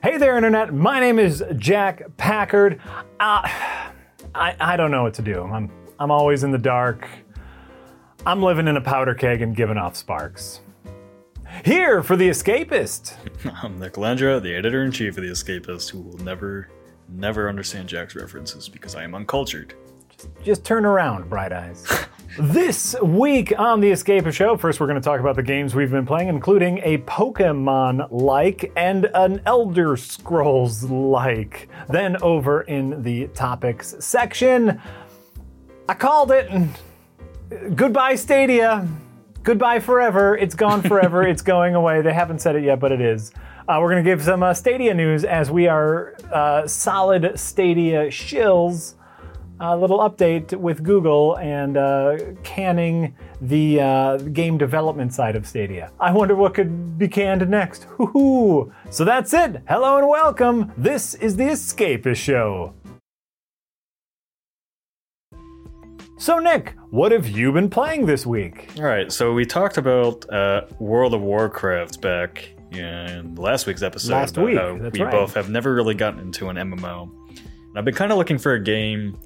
Hey there, Internet. My name is Jack Packard. Uh, I, I don't know what to do. I'm, I'm always in the dark. I'm living in a powder keg and giving off sparks. Here for The Escapist. I'm Nick Landra, the editor in chief of The Escapist, who will never, never understand Jack's references because I am uncultured. Just turn around, Bright Eyes. this week on The Escapist Show, first we're going to talk about the games we've been playing, including a Pokemon like and an Elder Scrolls like. Then over in the topics section, I called it. Goodbye, Stadia. Goodbye forever. It's gone forever. it's going away. They haven't said it yet, but it is. Uh, we're going to give some uh, Stadia news as we are uh, solid Stadia shills a little update with Google and uh, canning the uh, game development side of Stadia. I wonder what could be canned next. Hoo-hoo. So that's it. Hello and welcome. This is the Escapist Show. So, Nick, what have you been playing this week? All right, so we talked about uh, World of Warcraft back in last week's episode. Last week, we right. both have never really gotten into an MMO. And I've been kind of looking for a game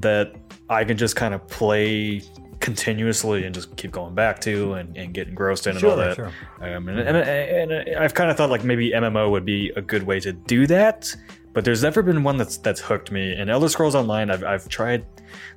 that I can just kind of play continuously and just keep going back to and, and get engrossed in Sure, and all that. sure. Um, and, and, and I've kind of thought like maybe MMO would be a good way to do that, but there's never been one that's that's hooked me. And Elder Scrolls Online, I've, I've tried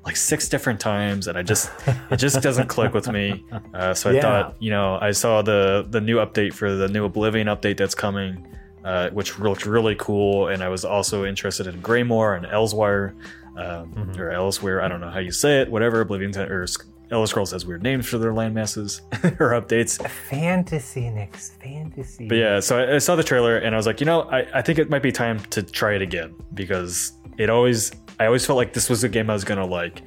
like six different times, and I just it just doesn't click with me. Uh, so I Yeah. thought, you know, I saw the the new update for the new Oblivion update that's coming, uh, which looked really cool, and I was also interested in Greymoor and Elsweyr, um, Mm-hmm. or Elsweyr. I don't know how you say it. Whatever Oblivion or Elder Scrolls has weird names for their landmasses or updates. Fantasy, Nick's fantasy. But yeah, so I, I saw the trailer and I was like, you know, I, I think it might be time to try it again because it always, I always felt like this was a game I was gonna like.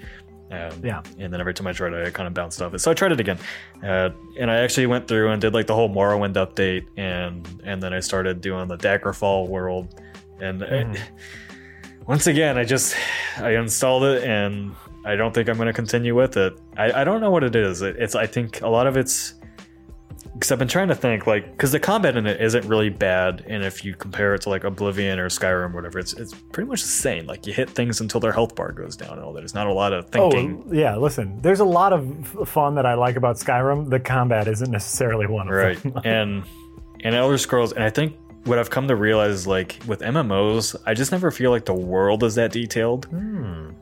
Um, Yeah. And then every time I tried it, I kind of bounced off it. So I tried it again, uh, and I actually went through and did like the whole Morrowind update, and and then I started doing the Daggerfall world, and I- once again, I just I installed it and I don't think I'm going to continue with it. I, I don't know what it is. It, it's I think a lot of it's because I've been trying to think like because the combat in it isn't really bad, and if you compare it to like Oblivion or Skyrim or whatever, it's it's pretty much the same. Like you hit things until their health bar goes down and all that. There's not a lot of oh, thinking. Oh, yeah, listen, there's a lot of fun that I like about Skyrim. The combat isn't necessarily one of right them. and and elder scrolls and i think what i've come to realize is like with mmos i just never feel like the world is that detailed.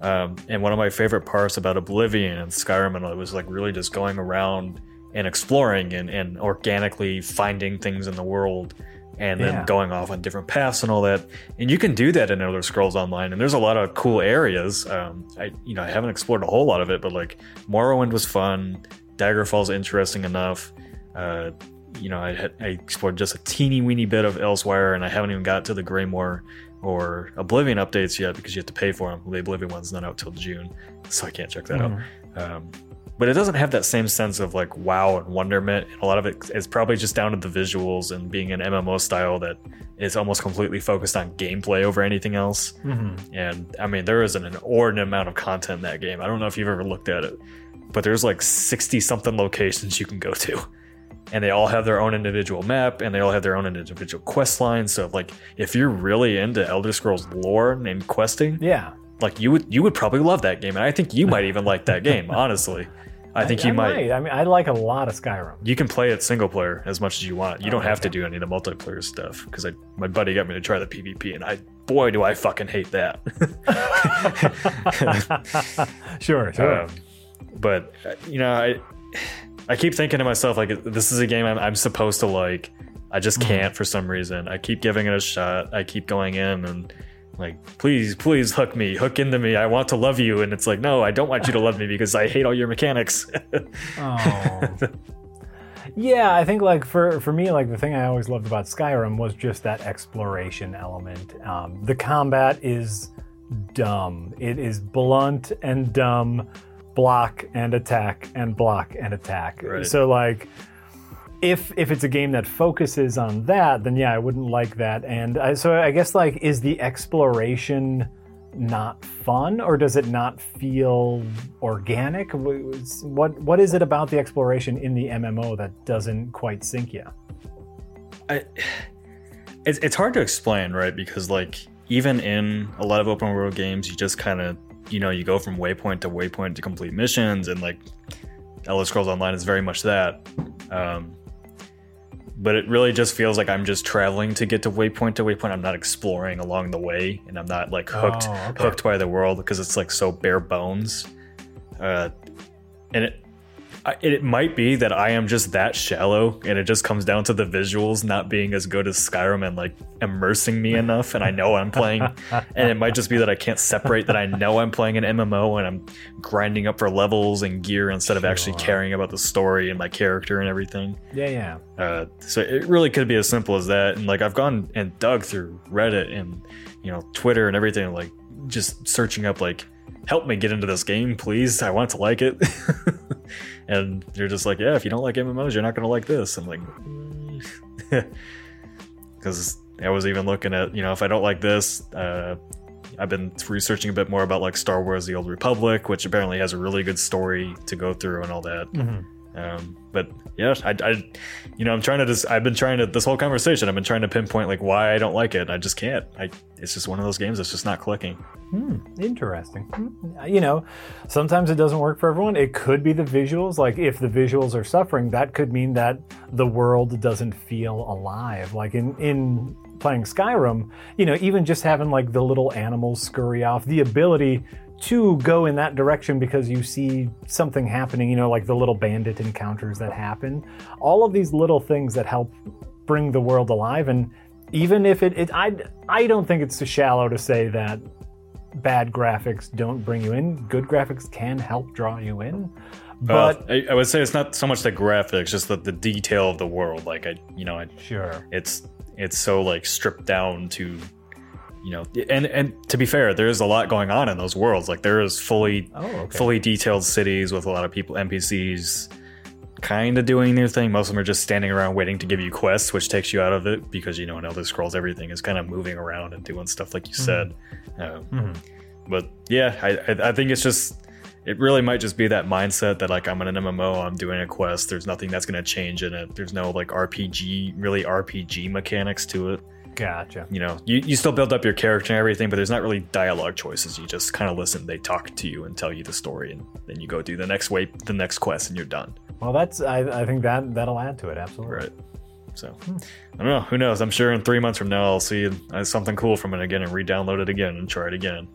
Um, and one of my favorite parts about oblivion and skyrim and all was like really just going around and exploring and, and organically finding things in the world and then Yeah. going off on different paths and all that. And you can do that in elder scrolls online and there's a lot of cool areas. Um, i you know i haven't explored a whole lot of it but like morrowind was fun. Daggerfall's interesting enough. Uh, you know, I, had, I explored just a teeny weeny bit of Elsweyr, and I haven't even got to the Greymoor or Oblivion updates yet because you have to pay for them. The Oblivion one's not out till June, so I can't check that out. Um, but it doesn't have that same sense of like wow and wonderment. And a lot of it is probably just down to the visuals and being an MMO style that is almost completely focused on gameplay over anything else. And I mean, there is an inordinate amount of content in that game. I don't know if you've ever looked at it, but there's like 60 something locations you can go to and they all have their own individual map and they all have their own individual quest lines so like if you're really into elder scrolls lore and questing Yeah. like you would you would probably love that game and i think you might even like that game honestly. I think you I might. I mean, I like a lot of Skyrim. you can play it single player as much as you want. You don't have to do any of the multiplayer stuff because my buddy got me to try the pvp and i boy do i fucking hate that. Sure, sure. Um, but uh, you know, I I keep thinking to myself like this is a game I'm, I'm supposed to like. I just can't for some reason. I keep giving it a shot. I keep going in and like, please, please hook me, hook into me. I want to love you, and it's like, no, I don't want you to love me because I hate all your mechanics. Oh. yeah, I think like for for me, like the thing I always loved about Skyrim was just that exploration element. Um, the combat is dumb. It is blunt and dumb. Block and attack and block and attack. Right. So like. If, if it's a game that focuses on that, then yeah, I wouldn't like that. And I, so I guess like, is the exploration not fun or does it not feel organic what what is it about the exploration in the mmo that doesn't quite sink you I it's, it's hard to explain, right? Because like even in a lot of open world games, you just kind of you know you go from waypoint to waypoint to complete missions, and like Elder Scrolls Online is very much that. Um, but it really just feels like I'm just traveling to get to waypoint to waypoint. I'm not exploring along the way, and I'm not like hooked Oh, okay. hooked by the world because it's like so bare bones. Uh, and it it might be that I am just that shallow, and it just comes down to the visuals not being as good as Skyrim and like immersing me enough. And I know I'm playing, and it might just be that I can't separate that I know I'm playing an MMO and I'm grinding up for levels and gear instead of actually caring about the story and my character and everything. Yeah, yeah. Uh, so it really could be as simple as that. And like I've gone and dug through Reddit and you know Twitter and everything, like just searching up like help me get into this game, please. I want to like it. and they're just like, yeah, if you don't like MMOs, you're not gonna like this. I'm like, because I was even looking at you know if I don't like this. Uh, I've been researching a bit more about like Star Wars: The Old Republic, which apparently has a really good story to go through and all that. Um, but yeah, I, I, you know, I'm trying to just, I've been trying to, this whole conversation, I've been trying to pinpoint like why I don't like it. I just can't. I, it's just one of those games that's just not clicking. Hmm, interesting. Hmm, You know, sometimes it doesn't work for everyone. It could be the visuals. Like, if the visuals are suffering, that could mean that the world doesn't feel alive. Like in in playing Skyrim, you know, even just having like the little animals scurry off, the ability to go in that direction because you see something happening, you know, like the little bandit encounters that happen. All of these little things that help bring the world alive and even if it, it I, I don't think it's too shallow to say that bad graphics don't bring you in. Good graphics can help draw you in. But Uh, I, I would say it's not so much the graphics, just the, the detail of the world. Like I, you know, I, sure. it's, it's so like stripped down to, you know, and, and to be fair, there is a lot going on in those worlds. Like there is fully, Oh, okay. fully detailed cities with a lot of people, NPCs, kind of doing their thing. Most of them are just standing around waiting to give you quests, which takes you out of it because you know in Elder Scrolls everything is kind of moving around and doing stuff like you said. Um, Mhm. But yeah, I, I think it's just it really might just be that mindset that like I'm in an MMO, I'm doing a quest. There's nothing that's gonna change in it. There's no like RPG, really RPG mechanics to it. Gotcha. You know, you, you still build up your character and everything, but there's not really dialogue choices. You just kind of listen. They talk to you and tell you the story, and then you go do the next way, the next quest, and you're done. Well, that's I, I think that that'll add to it absolutely. Right. So I don't know. Who knows? I'm sure in three months from now I'll see uh, something cool from it again and re-download it again and try it again.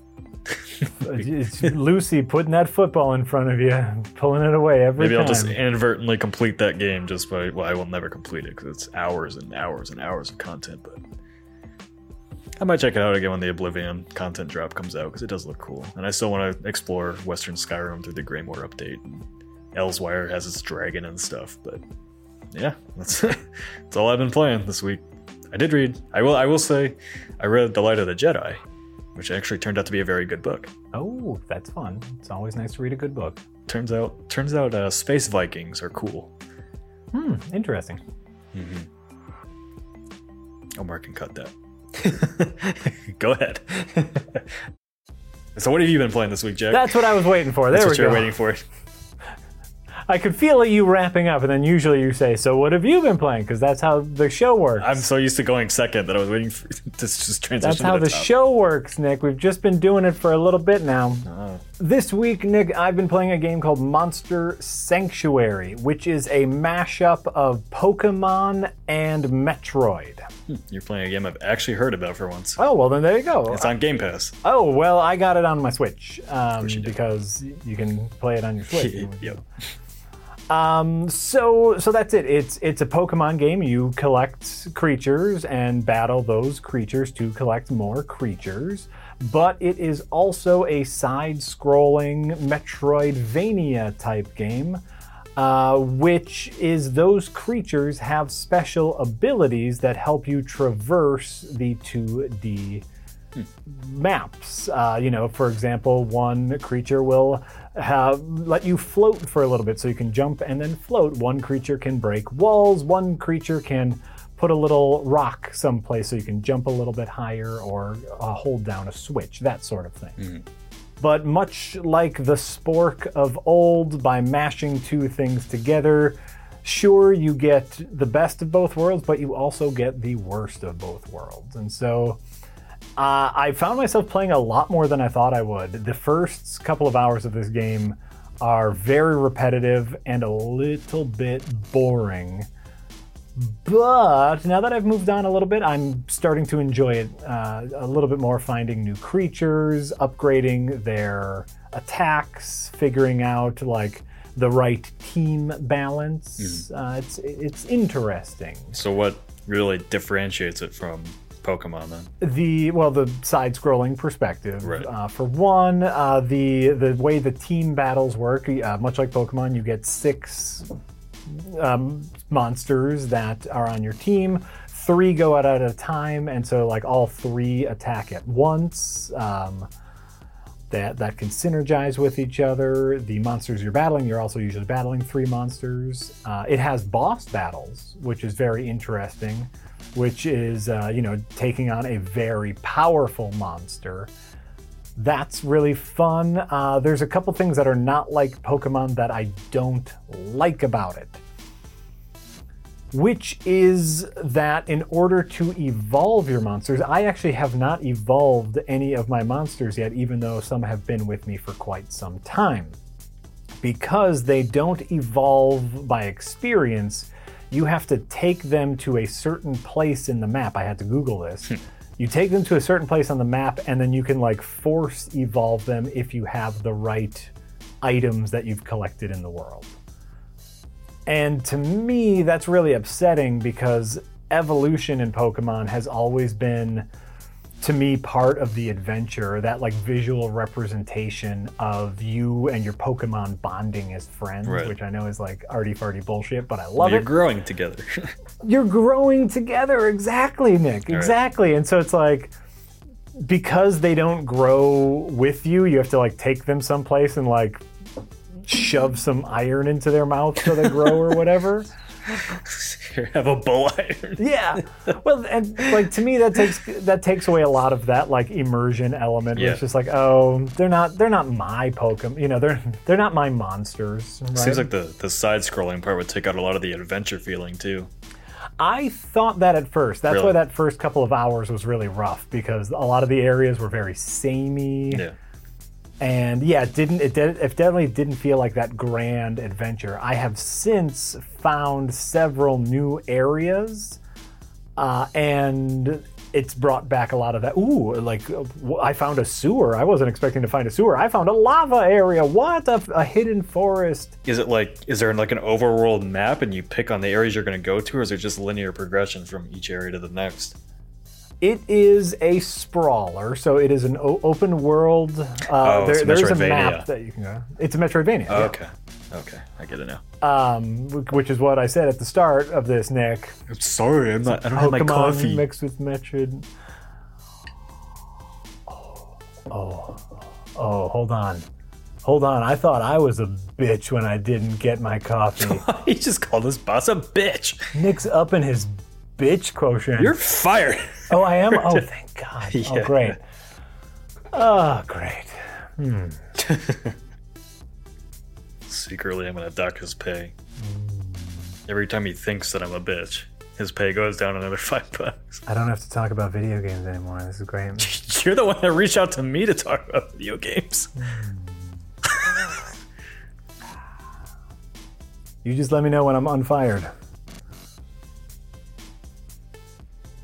It's Lucy putting that football in front of you, pulling it away every Maybe time. I'll just inadvertently complete that game just by. Well, I will never complete it because it's hours and hours and hours of content. But I might check it out again when the Oblivion content drop comes out because it does look cool, and I still want to explore Western Skyrim through the Greymoor update. And has its dragon and stuff, but yeah, that's that's all I've been playing this week. I did read. I will. I will say, I read The Light of the Jedi, which actually turned out to be a very good book. oh, that's fun. It's always nice to read a good book. Turns out, turns out, uh, space Vikings are cool. Hmm, interesting. Oh, Mark can cut that. Go ahead. so, what have you been playing this week, Jack? That's what I was waiting for. There That's we what you're go. waiting for. I could feel you wrapping up, and then usually you say, "So what have you been playing?" Because that's how the show works. I'm so used to going second that I was waiting for to just transition. That's to how the, the top. show works, Nick. We've just been doing it for a little bit now. Oh. This week, Nick, I've been playing a game called Monster Sanctuary, which is a mashup of Pokemon and Metroid. You're playing a game I've actually heard about for once. Oh, well, then there you go. It's on Game Pass. Oh, well, I got it on my Switch um, you because you can play it on your Switch. yep. Um, so so that's it. It's it's a Pokemon game. You collect creatures and battle those creatures to collect more creatures. But it is also a side-scrolling Metroidvania type game, uh, which is those creatures have special abilities that help you traverse the 2D maps. Uh, you know, for example, one creature will have let you float for a little bit, so you can jump and then float. One creature can break walls. One creature can put a little rock someplace so you can jump a little bit higher or uh, hold down a switch. That sort of thing. But much like the spork of old, by mashing two things together, sure you get the best of both worlds, but you also get the worst of both worlds. And so uh, I found myself playing a lot more than I thought I would. The first couple of hours of this game are very repetitive and a little bit boring. But now that I've moved on a little bit, I'm starting to enjoy it uh, a little bit more, finding new creatures, upgrading their attacks, figuring out like the right team balance. Uh, it's it's interesting. So what really differentiates it from Pokemon then? The well, the side-scrolling perspective. Right. Uh, for one, uh, the the way the team battles work, uh, much like Pokemon, you get six um, monsters that are on your team. Three go out at a time, and so like all three attack at once. Um, that that can synergize with each other. The monsters you're battling, you're also usually battling three monsters. Uh, it has boss battles, which is very interesting. Which is uh, you know taking on a very powerful monster. That's really fun. Uh, there's a couple things that are not like Pokemon that I don't like about it which is that in order to evolve your monsters, I actually have not evolved any of my monsters yet, even though some have been with me for quite some time. Because they don't evolve by experience, you have to take them to a certain place in the map. I had to Google this. You take them to a certain place on the map, and then you can like force evolve them if you have the right items that you've collected in the world. And to me, that's really upsetting because evolution in Pokemon has always been, to me, part of the adventure. That like visual representation of you and your Pokemon bonding as friends, Right. which I know is like arty farty bullshit, but I love it. You're it. growing together. You're growing together, exactly, Nick. Exactly. And so it's like because they don't grow with you, you have to like take them someplace and like shove some iron into their mouth so they grow or whatever. Here, have a bull iron. Yeah. Well, and like to me, that takes that takes away a lot of that like immersion element. Yeah. it's just like, oh, they're not they're not my Pokemon. You know, they're they're not my monsters. Right? Seems like the, the side scrolling part would take out a lot of the adventure feeling too. I thought that at first. That's why that first couple of hours was really rough because a lot of the areas were very samey. Yeah. And yeah, it didn't it, did, it definitely didn't feel like that grand adventure. I have since found several new areas, uh, and it's brought back a lot of that. Ooh, like I found a sewer. I wasn't expecting to find a sewer. I found a lava area. What a, a hidden forest. Is it like is there like an overworld map and you pick on the areas you're going to go to, or is it just linear progression from each area to the next? It is a sprawler, so it is an o- open world. Uh, Oh, it's there's a map that you can go. It's a Metroidvania. yeah. Okay. Okay, I get it now. Um, which is what I said at the start of this, Nick. I'm sorry, I'm not. I don't have my Pokemon coffee. mixed with Metroid. Oh, oh, oh, hold on. Hold on. I thought I was a bitch when I didn't get my coffee. he just called this boss a bitch. Nick's up in his bitch quotient. You're fired. oh, I am? Oh, thank God. Oh, great. Oh, great. Hmm. Secretly, I'm gonna duck his pay. Every time he thinks that I'm a bitch, his pay goes down another five bucks. I don't have to talk about video games anymore. This is great. You're the one that reached out to me to talk about video games. Hmm. You just let me know when I'm unfired.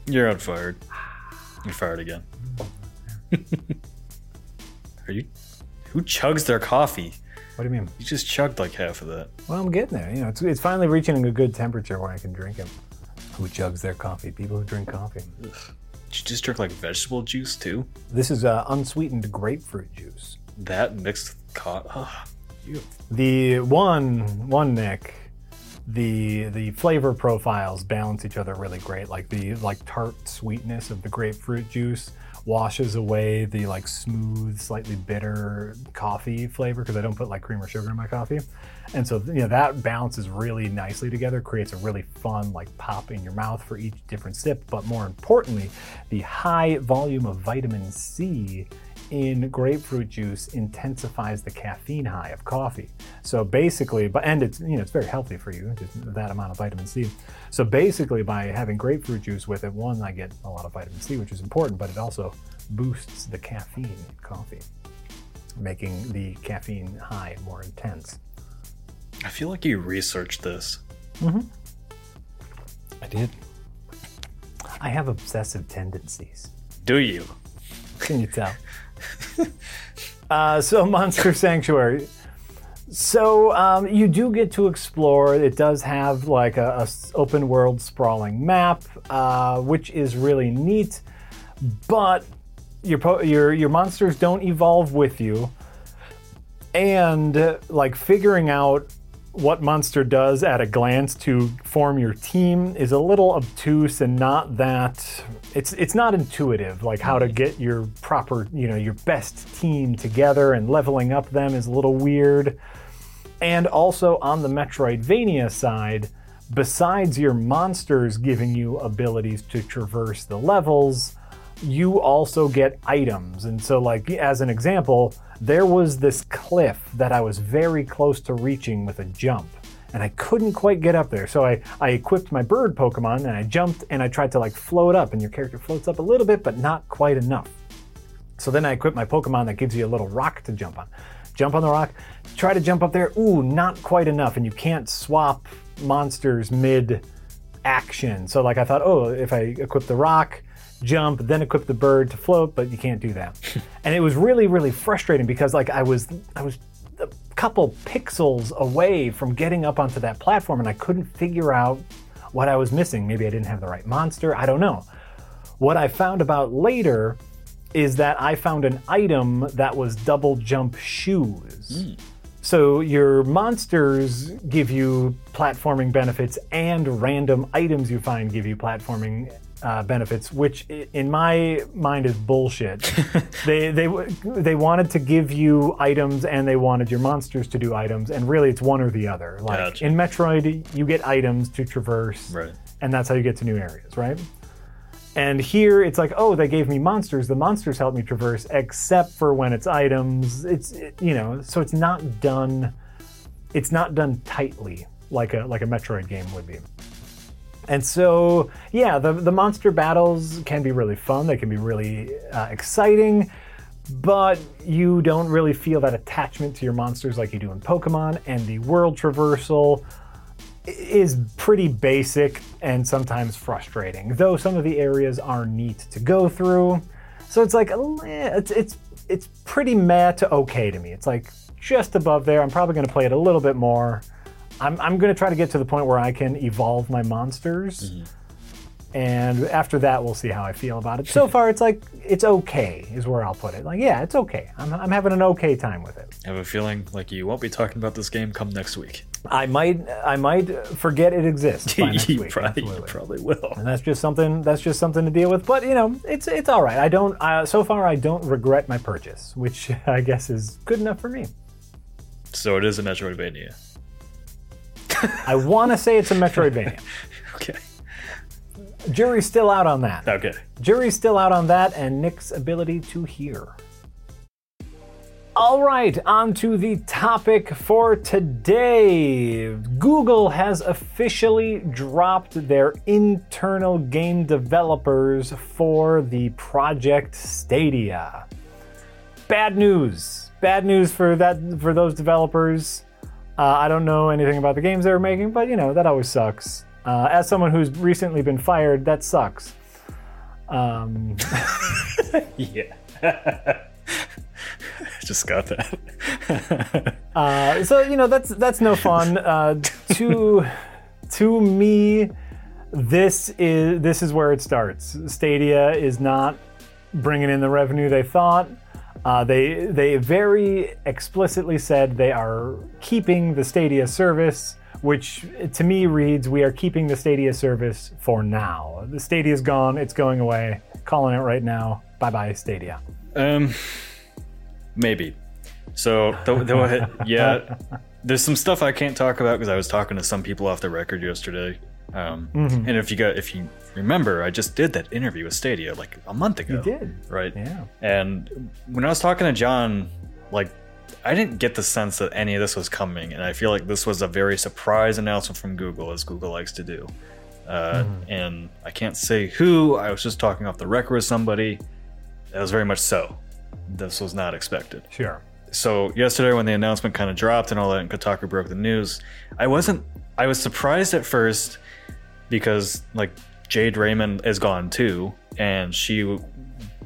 You're on unfired. You're fired again. Are you? Who chugs their coffee? What do you mean? You just chugged like half of that. Well, I'm getting there. You know, it's, it's finally reaching a good temperature where I can drink it. Who chugs their coffee? People who drink coffee. Did you just drink like vegetable juice too? This is uh, unsweetened grapefruit juice. That mixed with coffee. Oh, you. The one, one Nick, the the flavor profiles balance each other really great. Like the like tart sweetness of the grapefruit juice washes away the like smooth, slightly bitter coffee flavor because I don't put like cream or sugar in my coffee, and so you know that balances really nicely together, creates a really fun like pop in your mouth for each different sip. But more importantly, the high volume of vitamin C in grapefruit juice intensifies the caffeine high of coffee. So basically, but and it's you know it's very healthy for you, that amount of vitamin C. So basically, by having grapefruit juice with it, one I get a lot of vitamin C, which is important, but it also boosts the caffeine in coffee, making the caffeine high more intense. I feel like you researched this. I did. I have obsessive tendencies. Do you? Can you tell? uh, so, Monster Sanctuary. So um, you do get to explore. It does have like a open world sprawling map, uh, which is really neat. But your po- your your monsters don't evolve with you, and uh, like figuring out what monster does at a glance to form your team is a little obtuse and not that it's it's not intuitive like how to mm-hmm. get your proper you know your best team together and leveling up them is a little weird. And also on the metroidvania side besides your monsters giving you abilities to traverse the levels you also get items. And so, like, as an example, there was this cliff that I was very close to reaching with a jump. And I couldn't quite get up there. So I, I equipped my bird Pokemon and I jumped and I tried to like float up. And your character floats up a little bit, but not quite enough. So then I equip my Pokemon that gives you a little rock to jump on. Jump on the rock, try to jump up there. Ooh, not quite enough. And you can't swap monsters mid action. So like I thought, oh, if I equip the rock, jump, then equip the bird to float, but you can't do that. and it was really, really frustrating because like I was I was a couple pixels away from getting up onto that platform and I couldn't figure out what I was missing. Maybe I didn't have the right monster. I don't know. What I found about later is that I found an item that was double jump shoes. Hmm. So your monsters give you platforming benefits, and random items you find give you platforming uh, benefits, which i- in my mind is bullshit. they they w- they wanted to give you items, and they wanted your monsters to do items, and really it's one or the other. Like Gotcha. in Metroid, you get items to traverse, Right. and that's how you get to new areas, right? And here it's like, oh, they gave me monsters. The monsters help me traverse, except for when it's items. It's it- you know, so it's not done. It's not done tightly like a like a Metroid game would be. And so, yeah, the the monster battles can be really fun. They can be really uh, exciting, but you don't really feel that attachment to your monsters like you do in Pokemon. And the world traversal is pretty basic and sometimes frustrating. Though some of the areas are neat to go through, so it's like eh, it's it's it's pretty meh to okay to me. It's like just above there. I'm probably going to play it a little bit more. I'm I'm going to try to get to the point where I can evolve my monsters. And after that, we'll see how I feel about it. So far, it's like it's okay, is where I'll put it. Like, yeah, it's okay. I'm, I'm having an okay time with it. I have a feeling like you won't be talking about this game come next week. I might I might forget it exists by next you, week. probably, you probably will. And that's just something that's just something to deal with. But you know, it's it's all right. I don't uh, so far I don't regret my purchase, which I guess is good enough for me. So it is a Metroidvania. I want to say it's a Metroidvania. Okay. Jury's still out on that. Okay. Jury's still out on that and Nick's ability to hear. All right, on to the topic for today. Google has officially dropped their internal game developers for the Project Stadia. Bad news. Bad news for that for those developers. Uh, I don't know anything about the games they were making, but you know that always sucks. Uh, as someone who's recently been fired, that sucks. Um, Yeah. Just got that. uh, so you know that's that's no fun. Uh, to to me, this is this is where it starts. Stadia is not bringing in the revenue they thought. Uh, they they very explicitly said they are keeping the Stadia service, which to me reads we are keeping the Stadia service for now. The Stadia's gone; it's going away. Calling it right now. Bye bye Stadia. Um, maybe. So, though I, yeah, there's some stuff I can't talk about because I was talking to some people off the record yesterday, Um, Mm-hmm. And if you got if you remember, I just did that interview with Stadia like a month ago. You did. right? Yeah. And when I was talking to John, like I didn't get the sense that any of this was coming, and I feel like this was a very surprise announcement from Google, as Google likes to do. Uh, And I can't say who. I was just talking off the record with somebody. That was very much so. This was not expected Sure. so yesterday when the announcement kind of dropped and all that and kotaku broke the news i wasn't i was surprised at first because like jade raymond is gone too and she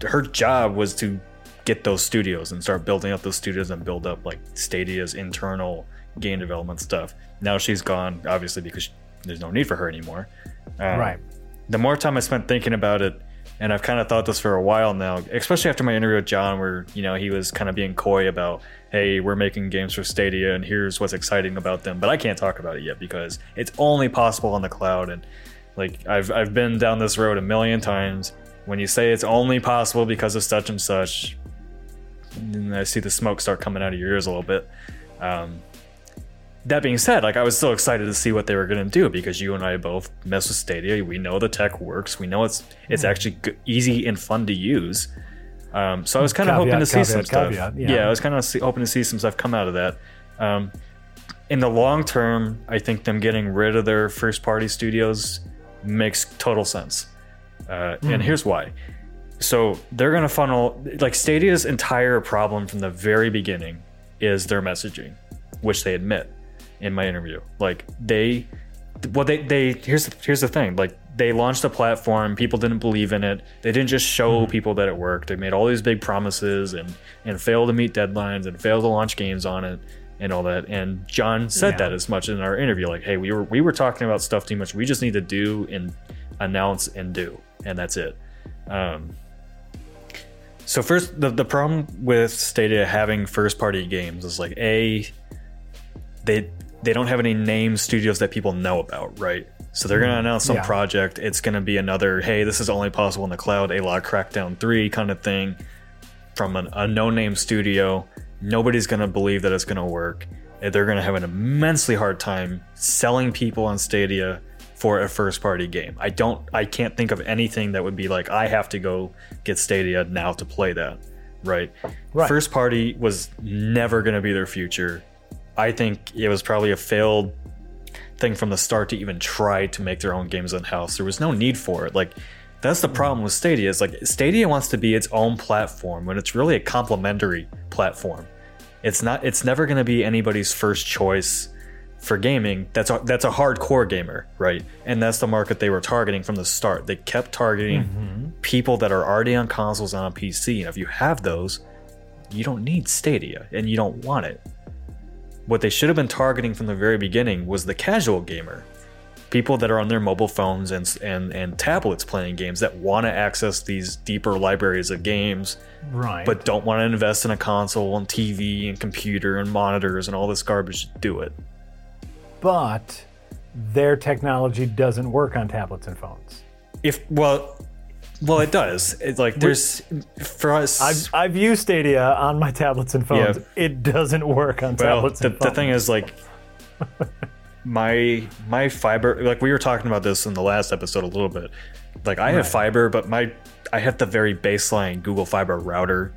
her job was to get those studios and start building up those studios and build up like stadia's internal game development stuff now she's gone obviously because there's no need for her anymore Um, right. the more time I spent thinking about it, and I've kind of thought this for a while now, especially after my interview with John, where you know he was kind of being coy about, "Hey, we're making games for Stadia, and here's what's exciting about them," but I can't talk about it yet because it's only possible on the cloud, and like I've I've been down this road a million times. When you say it's only possible because of such and such, and I see the smoke start coming out of your ears a little bit. Um, that being said, like I was still excited to see what they were going to do because you and I both mess with Stadia. We know the tech works. We know it's it's actually g- easy and fun to use. Um, so I was kind of hoping to see some caveat, stuff. yeah. yeah. I was kind of hoping to see some stuff come out of that. Um, in the long term, I think them getting rid of their first party studios makes total sense. Uh, And here's why. So they're going to funnel, like Stadia's entire problem from the very beginning is their messaging, which they admit in my interview. Like they, well, they, they, here's, here's the thing. Like they launched a platform, people didn't believe in it. They didn't just show people that it worked. They made all these big promises and, and failed to meet deadlines and failed to launch games on it and all that. And John said Yeah. that as much in our interview. Like, hey, we were we were talking about stuff too much. We just need to do and announce and do, and that's it. Um, so first, the the problem with Stadia having first party games is like a they they don't have any name studios that people know about, right? So they're gonna mm. announce some Yeah. project. It's gonna be another, hey, this is only possible in the cloud, a la Crackdown three kind of thing from an, a no name studio. Nobody's gonna believe that it's gonna work. And They're gonna have an immensely hard time selling people on Stadia for a first party game. I don't I can't think of anything that would be like I have to go get Stadia now to play that. Right. Right. First party was never gonna be their future. I think it was probably a failed thing from the start to even try to make their own games in house. There was no need for it. Like that's the problem with Stadia. Is like Stadia wants to be its own platform when it's really a complementary platform. It's not. It's never going to be anybody's first choice for gaming. That's a, that's a hardcore gamer, right? And that's the market they were targeting from the start. They kept targeting mm-hmm. people that are already on consoles and on PC. And if you have those, you don't need Stadia and you don't want it what they should have been targeting from the very beginning was the casual gamer people that are on their mobile phones and and, and tablets playing games that want to access these deeper libraries of games Right. but don't want to invest in a console and TV and computer and monitors and all this garbage to do it. but their technology doesn't work on tablets and phones. If well, well, it does. It's like there's for us. I've, I've used Stadia on my tablets and phones. Yeah. It doesn't work on well, tablets the, the thing is like my my fiber like we were talking about this in the last episode a little bit like i have fiber but my i have the very baseline google fiber router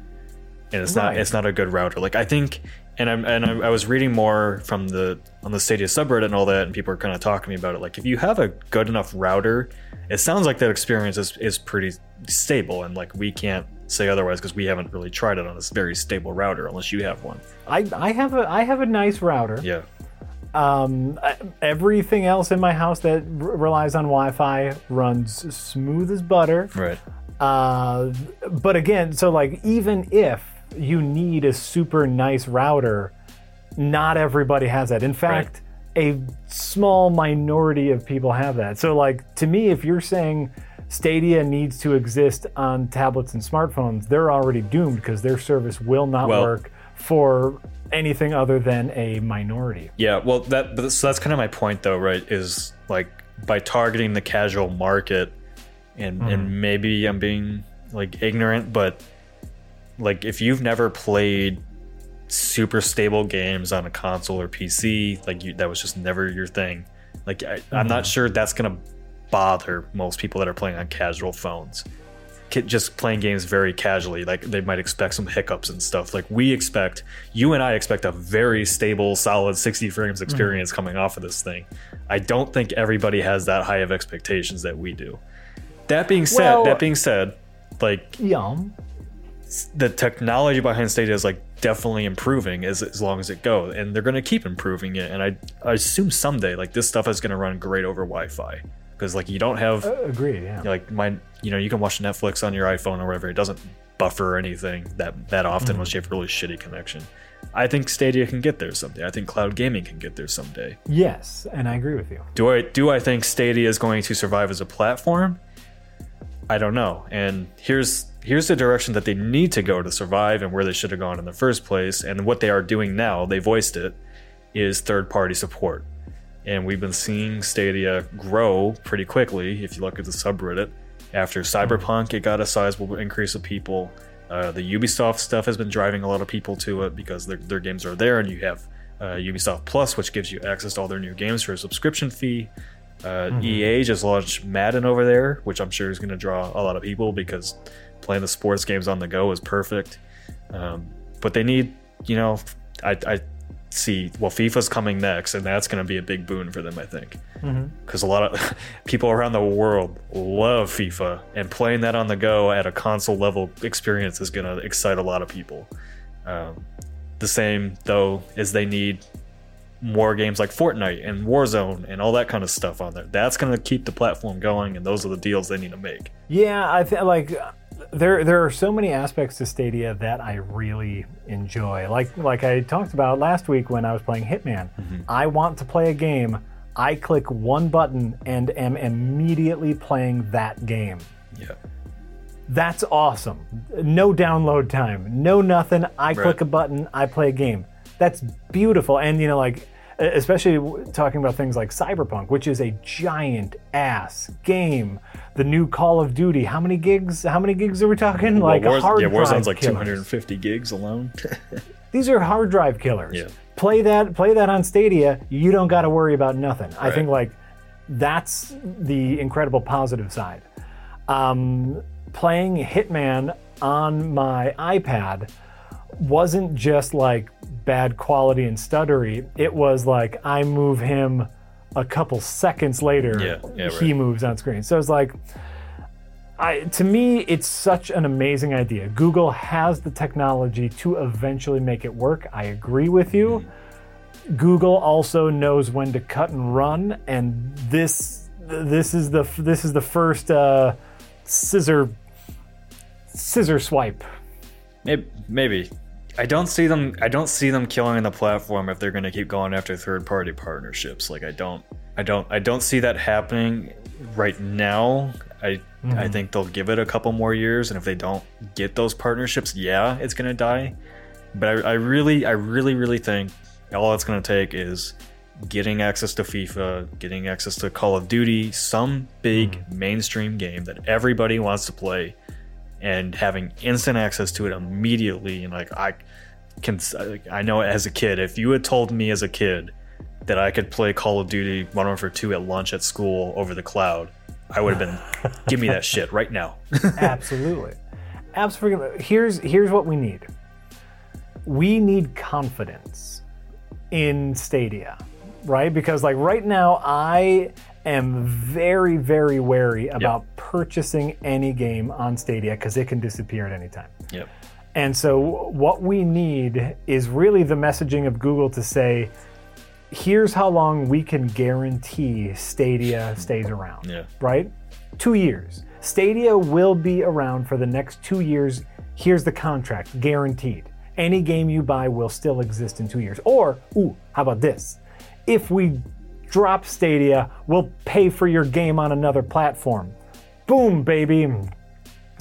and it's not it's not a good router like i think and i'm and I, I was reading more from the on the stadia subreddit and all that and people are kind of talking to me about it like if you have a good enough router it sounds like that experience is, is pretty stable and like we can't say otherwise because we haven't really tried it on this very stable router unless you have one I, I have a I have a nice router. yeah Um, everything else in my house that r- relies on Wi-Fi runs smooth as butter. right Uh, but again, so like even if you need a super nice router, not everybody has that. In fact, a small minority of people have that. So like to me, if you're saying Stadia needs to exist on tablets and smartphones, they're already doomed because their service will not Well- work for anything other than a minority. Yeah, well, that so that's kind of my point, though, right? Is like by targeting the casual market, and and mm-hmm. maybe I'm being like ignorant, but like if you've never played super stable games on a console or PC, like you, that was just never your thing. Like I, I'm not mm-hmm. sure that's gonna bother most people that are playing on casual phones. Just playing games very casually, like they might expect some hiccups and stuff. Like we expect, you and I expect a very stable, solid 60 frames mm-hmm. experience coming off of this thing. I don't think everybody has that high of expectations that we do. That being said, Well- that being said, like Yum. The technology behind Stadia is like definitely improving as, as long as it goes, and they're going to keep improving it. And I, I assume someday like this stuff is going to run great over Wi-Fi because like you don't have Uh, agreed. Yeah. like my you know you can watch Netflix on your iPhone or whatever. It doesn't buffer or anything that that often unless you have a really shitty connection. I think Stadia can get there someday. I think cloud gaming can get there someday. Yes, and I agree with you. Do I do I think Stadia is going to survive as a platform? I don't know. And here's here's the direction that they need to go to survive and where they should have gone in the first place. And what they are doing now, they voiced it, is third party support. And we've been seeing Stadia grow pretty quickly if you look at the subreddit. After Cyberpunk, it got a sizable increase of people. Uh, the Ubisoft stuff has been driving a lot of people to it because their, their games are there, and you have uh, Ubisoft Plus, which gives you access to all their new games for a subscription fee. Uh, EA just launched Madden over there, which I'm sure is going to draw a lot of people because playing the sports games on the go is perfect. Um, but they need, you know, I, I see, well, FIFA's coming next, and that's going to be a big boon for them, I think. Because a lot of people around the world love FIFA, and playing that on the go at a console level experience is going to excite a lot of people. Um, the same, though, is they need more games like Fortnite and Warzone and all that kind of stuff on there. That's going to keep the platform going, and those are the deals they need to make. Yeah, I feel like there there are so many aspects to Stadia that I really enjoy. Like like I talked about last week when I was playing Hitman. Mm-hmm. I want to play a game. I click one button and am immediately playing that game. Yeah. That's awesome. No download time, no nothing. I click a button, I play a game. That's beautiful. And, you know, like, especially talking about things like Cyberpunk, which is a giant ass game. The new Call of Duty. How many gigs? How many gigs are we talking? Like, War- hard drive? yeah, Warzone's like killers. 250 gigs alone. These are hard drive killers. Yeah. Play that. Play that on Stadia. You don't got to worry about nothing. I think like that's the incredible positive side. Um, playing Hitman on my iPad wasn't just like bad quality and stuttery. It was like I move him a couple seconds later, Yeah, yeah, he right. moves on screen. So it's like I, to me, it's such an amazing idea. Google has the technology to eventually make it work. I agree with you. Google also knows when to cut and run, and this this is the this is the first uh, scissor scissor swipe. Maybe, maybe. I don't see them. I don't see them killing the platform if they're going to keep going after third-party partnerships. Like I don't. I don't. I don't see that happening right now. I. I hmm. think they'll give it a couple more years, and if they don't get those partnerships, yeah, it's going to die. But I, I really, I really, really think all it's going to take is getting access to FIFA, getting access to Call of Duty, some big hmm. mainstream game that everybody wants to play, and having instant access to it immediately. And like I can, I know as a kid, if you had told me as a kid that I could play Call of Duty Modern Warfare 2 at lunch at school over the cloud, I would have been, give me that shit right now. Absolutely. Absolutely. Here's here's what we need. We need confidence in Stadia, right? Because like right now I am very very wary about purchasing any game on Stadia cuz it can disappear at any time. yep. And so what we need is really the messaging of Google to say here's how long we can guarantee Stadia stays around Yeah. right? Two years. Stadia will be around for the next two years. Here's the contract, guaranteed. Any game you buy will still exist in two years. Or, ooh, how about this? If we drop Stadia, we'll pay for your game on another platform. Boom, baby.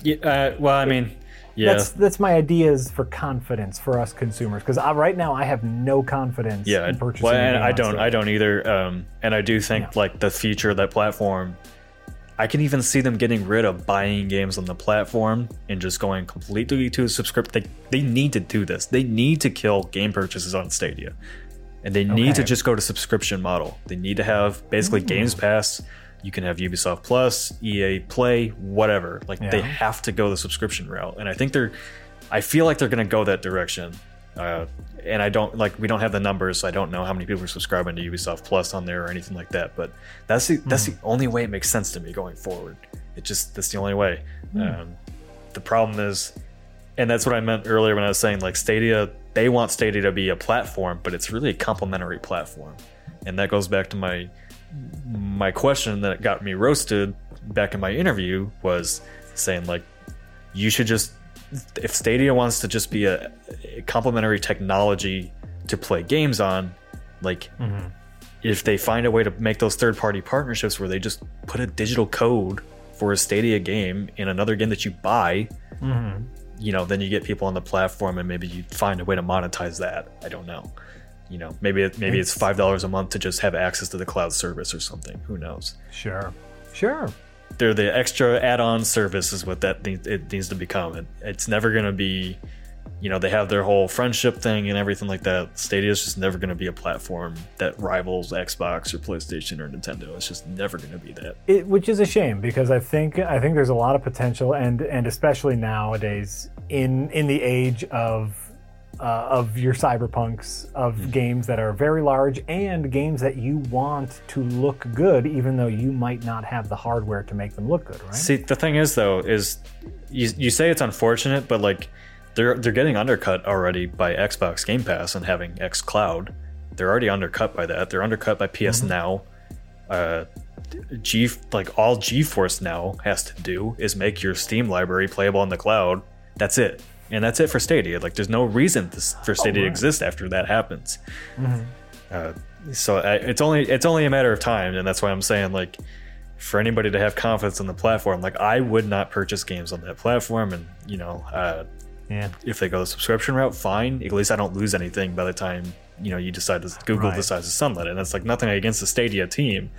Yeah. Uh, well, I mean, yeah. That's that's my ideas for confidence for us consumers. Because right now I have no confidence Yeah, in purchasing. well, and I on don't, Stadia. I don't either. Um, and I do think like the future of that platform, I can even see them getting rid of buying games on the platform and just going completely to a subscription. They, they need to do this. They need to kill game purchases on Stadia. And they need to just go to subscription model. They need to have basically Games Pass. You can have Ubisoft Plus, EA Play, whatever. Like they have to go the subscription route, and I think they're. I feel like they're going to go that direction. Uh, and I don't like we don't have the numbers, so I don't know how many people are subscribing to Ubisoft Plus on there or anything like that. But that's the that's the only way it makes sense to me going forward. It just that's the only way. Um, the problem is, and that's what I meant earlier when I was saying like Stadia. They want Stadia to be a platform, but it's really a complementary platform, and that goes back to my my question that got me roasted back in my interview was saying like you should just if Stadia wants to just be a, a complementary technology to play games on, like mm-hmm. if they find a way to make those third party partnerships where they just put a digital code for a Stadia game in another game that you buy, mm-hmm. You know, then you get people on the platform and maybe you find a way to monetize that. I don't know. You know, maybe it, maybe it's five dollars a month to just have access to the cloud service or something. Who knows? Sure. Sure. they're the extra add-on service is what that need, it needs to become. It, it's never going to be, you know, they have their whole friendship thing and everything like that. Stadia is just never going to be a platform that rivals Xbox or PlayStation or Nintendo. It's just never going to be that. It, which is a shame because I think I think there's a lot of potential and and especially nowadays in in the age of uh, of your cyberpunks of games that are very large and games that you want to look good even though you might not have the hardware to make them look good right See, the thing is though, is you, you say it's unfortunate, but like they're they're getting undercut already by Xbox Game Pass and having X Cloud. They're already undercut by that. They're undercut by PS Now. Uh, G like all GeForce Now has to do is make your Steam library playable on the cloud. That's it, and that's it for Stadia. Like, there's no reason this, for Stadia to right. exist after that happens. Uh, so I, it's only it's only a matter of time, and that's why I'm saying like for anybody to have confidence in the platform, like I would not purchase games on that platform, and you know, uh, yeah if they go the subscription route, fine. At least I don't lose anything by the time you know you decide to Google Right. decides to sunlight, it. and that's like nothing against the Stadia team.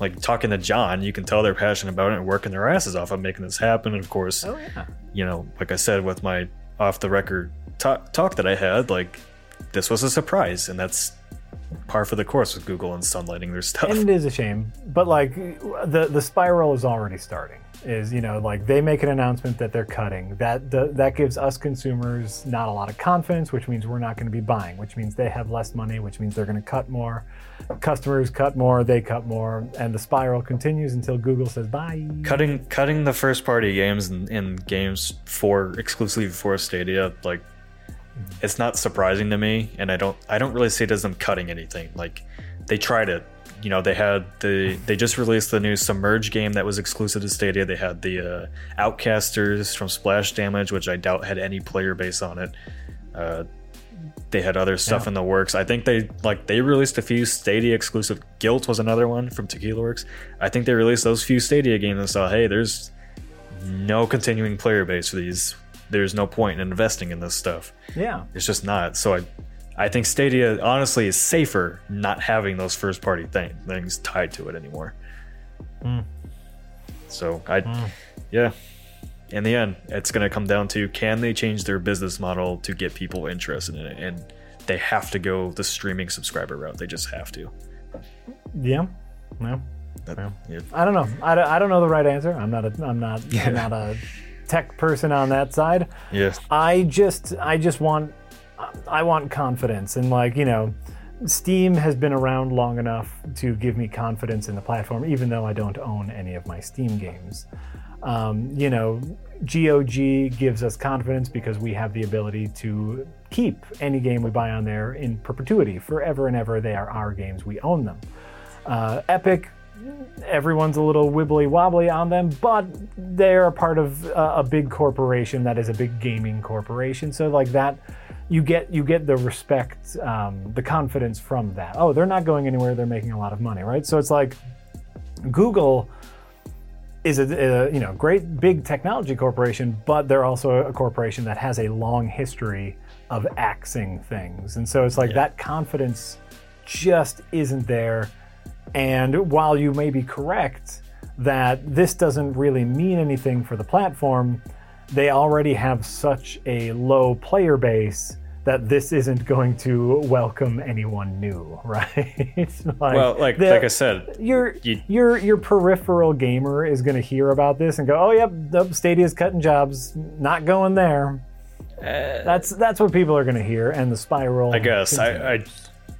Like talking to John, you can tell they're passionate about it and working their asses off on making this happen. And of course, oh yeah you know, like I said with my off the record talk, talk that I had, like this was a surprise, and that's par for the course with Google and sunlighting their stuff. and it is a shame but like the the spiral is already starting is you know like they make an announcement that they're cutting that the, that gives us consumers not a lot of confidence which means we're not going to be buying which means they have less money which means they're going to cut more customers cut more they cut more and the spiral continues until google says bye cutting cutting the first party games and, and games for exclusively for Stadia, like mm-hmm. it's not surprising to me, and I don't I don't really see it as them cutting anything. Like they tried it. You know, they had the they just released the new Submerge game that was exclusive to Stadia. They had the uh, Outcasters from Splash Damage, which I doubt had any player base on it. Uh, they had other stuff Yeah. in the works. I think they like they released a few Stadia exclusive. GYLT was another one from Tequila Works. I think they released those few Stadia games and saw, hey, there's no continuing player base for these. There's no point in investing in this stuff. yeah It's just not. So I, I think Stadia honestly is safer not having those first party thing, things tied to it anymore. Mm. So I, mm. yeah. In the end, it's going to come down to can they change their business model to get people interested in it, and they have to go the streaming subscriber route. They just have to. yeah yeah That- yeah. I don't know. I don't, I don't know the right answer. I'm not a I'm not I'm not a tech person on that side. Yes. I just I just want I want confidence and like you know Steam has been around long enough to give me confidence in the platform even though I don't own any of my Steam games. Um, you know GOG gives us confidence because we have the ability to keep any game we buy on there in perpetuity forever and ever they are our games we own them. Uh, Epic everyone's a little wibbly wobbly on them, but they're a part of a big corporation that is a big gaming corporation. So like that, you get you get the respect, um, the confidence from that. Oh, they're not going anywhere. They're making a lot of money, right? So it's like Google is a, a you know great big technology corporation, but they're also a corporation that has a long history of axing things, and so it's like that confidence just isn't there. And while you may be correct that this doesn't really mean anything for the platform, they already have such a low player base that this isn't going to welcome anyone new, right? like, Well, like the- like I said, your you- your your peripheral gamer is going to hear about this and go, "Oh, yep, nope, Stadia's cutting jobs, not going there." that's that's what people are going to hear, and the spiral. I guess I, I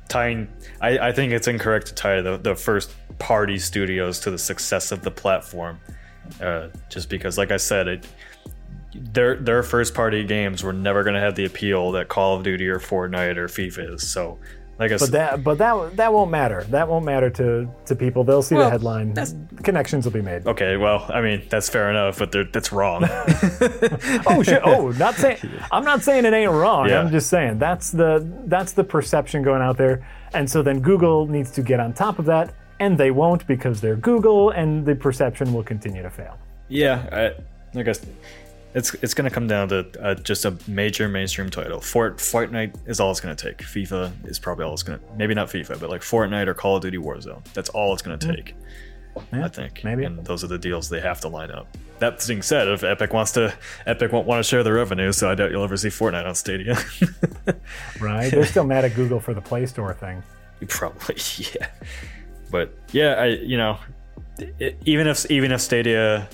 tying I, I think it's incorrect to tie the, the first party studios to the success of the platform. Uh, just because like I said, it their their first party games were never gonna have the appeal that Call of Duty or Fortnite or FIFA is. So like I But said that but that that won't matter. That won't matter to to people. They'll see the Well, headline. Connections will be made. Okay, well, I mean that's fair enough, but that's wrong. oh shit! Oh, not saying I'm not saying it ain't wrong. Yeah. I'm just saying that's the that's the perception going out there, and so then Google needs to get on top of that, and they won't because they're Google, and the perception will continue to fail. Yeah, I, I guess it's it's gonna come down to uh, just a major mainstream title. Fort Fortnite is all it's gonna take. FIFA is probably all it's gonna. Maybe not FIFA, but like Fortnite or Call of Duty Warzone. That's all it's gonna take. Yeah, I think. maybe. And those are the deals they have to line up. That being said, if Epic wants to, Epic won't want to share the revenue, so I doubt you'll ever see Fortnite on Stadia. Right? They're still mad at Google for the Play Store thing. Probably, yeah. But yeah, I you know, it, even if even if Stadia,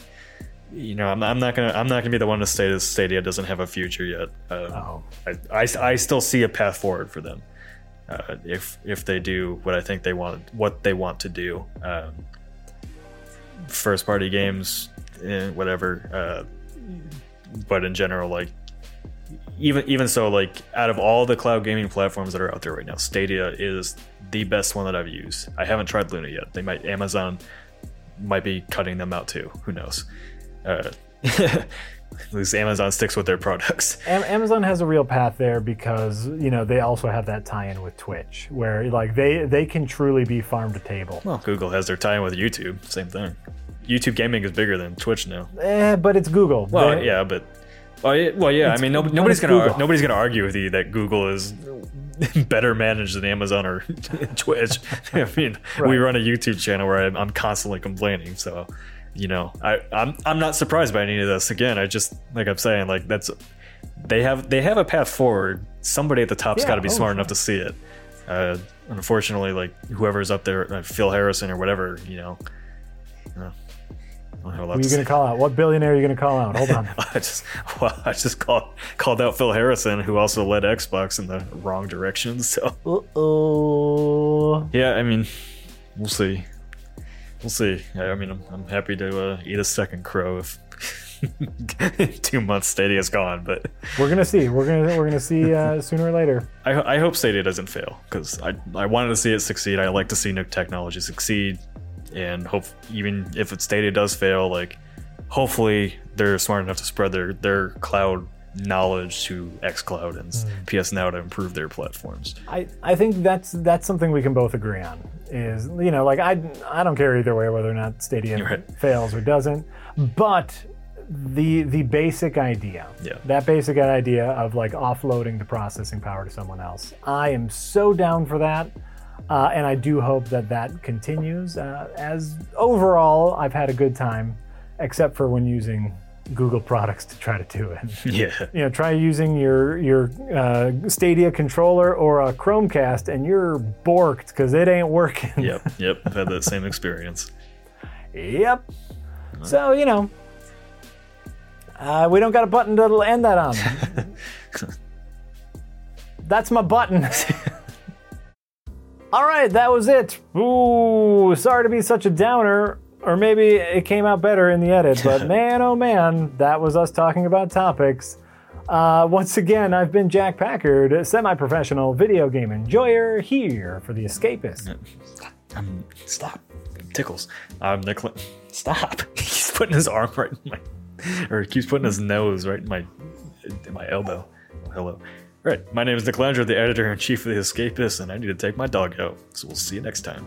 you know, I'm, I'm not gonna I'm not gonna be the one to say that Stadia doesn't have a future yet. Uh, Oh. I, I I still see a path forward for them. Uh, if if they do what I think they want what they want to do, um, first party games, eh, whatever. Uh, but in general, like even even so, like out of all the cloud gaming platforms that are out there right now, Stadia is the best one that I've used. I haven't tried Luna yet. They might Amazon might be cutting them out too. Who knows? Uh, at least Amazon sticks with their products. Am- Amazon has a real path there because you know they also have that tie-in with Twitch, where like they they can truly be farm to table. Well, Google has their tie-in with YouTube. Same thing. YouTube gaming is bigger than Twitch now. Eh, but it's Google. Well, They- yeah, but well, yeah, well, yeah. I mean, no, nobody's gonna Google. nobody's gonna argue with you that Google is better managed than Amazon or Twitch. I mean, we run a YouTube channel where I'm, I'm constantly complaining, so you know, I I'm I'm not surprised by any of this. Again, I just like I'm saying, like that's they have they have a path forward. Somebody at the top's Yeah, got to be oh, smart sure. enough to see it. Uh, unfortunately, like whoever's up there, uh, Phil Harrison or whatever, you know. uh, I don't have a lot Who are you going to call out? What billionaire are you going to call out? Hold on. I just well, I just called called out Phil Harrison, who also led Xbox in the wrong direction. So Uh-oh. yeah, I mean, we'll see, we'll see. I, I mean, I'm, I'm happy to uh, eat a second crow if two months Stadia's gone, but We're gonna see. We're gonna we're gonna see uh, sooner or later. I, I hope Stadia doesn't fail because I I wanted to see it succeed. I like to see new technology succeed, and hope even if it Stadia does fail, like hopefully they're smart enough to spread their their cloud knowledge to xCloud and PS Now to improve their platforms. I, I think that's that's something we can both agree on. Is you know like I I don't care either way whether or not Stadia right. fails or doesn't, but the the basic idea, Yeah. that basic idea of like offloading the processing power to someone else, I am so down for that. Uh, and I do hope that that continues. Uh, as overall, I've had a good time, except for when using Google products to try to do it Yeah. you know, try using your your uh, Stadia controller or a Chromecast, and you're borked because it ain't working. Yep. Yep. I've had that same experience. yep. So you know, uh, we don't got a button to end that on. That's my button. All right, that was it. Ooh, sorry to be such a downer. Or maybe it came out better in the edit, but man, oh man, that was us talking about topics. Uh, once again, I've been Jack Packard, semi professional video game enjoyer, here for The Escapist. Um, stop. Tickles. I'm Nick. Lin- Stop. He's putting his arm right in my, or he keeps putting his nose right in my, in my elbow. Hello. Right. My name is Nick Calandra, the editor in chief of The Escapist, and I need to take my dog out. So we'll see you next time.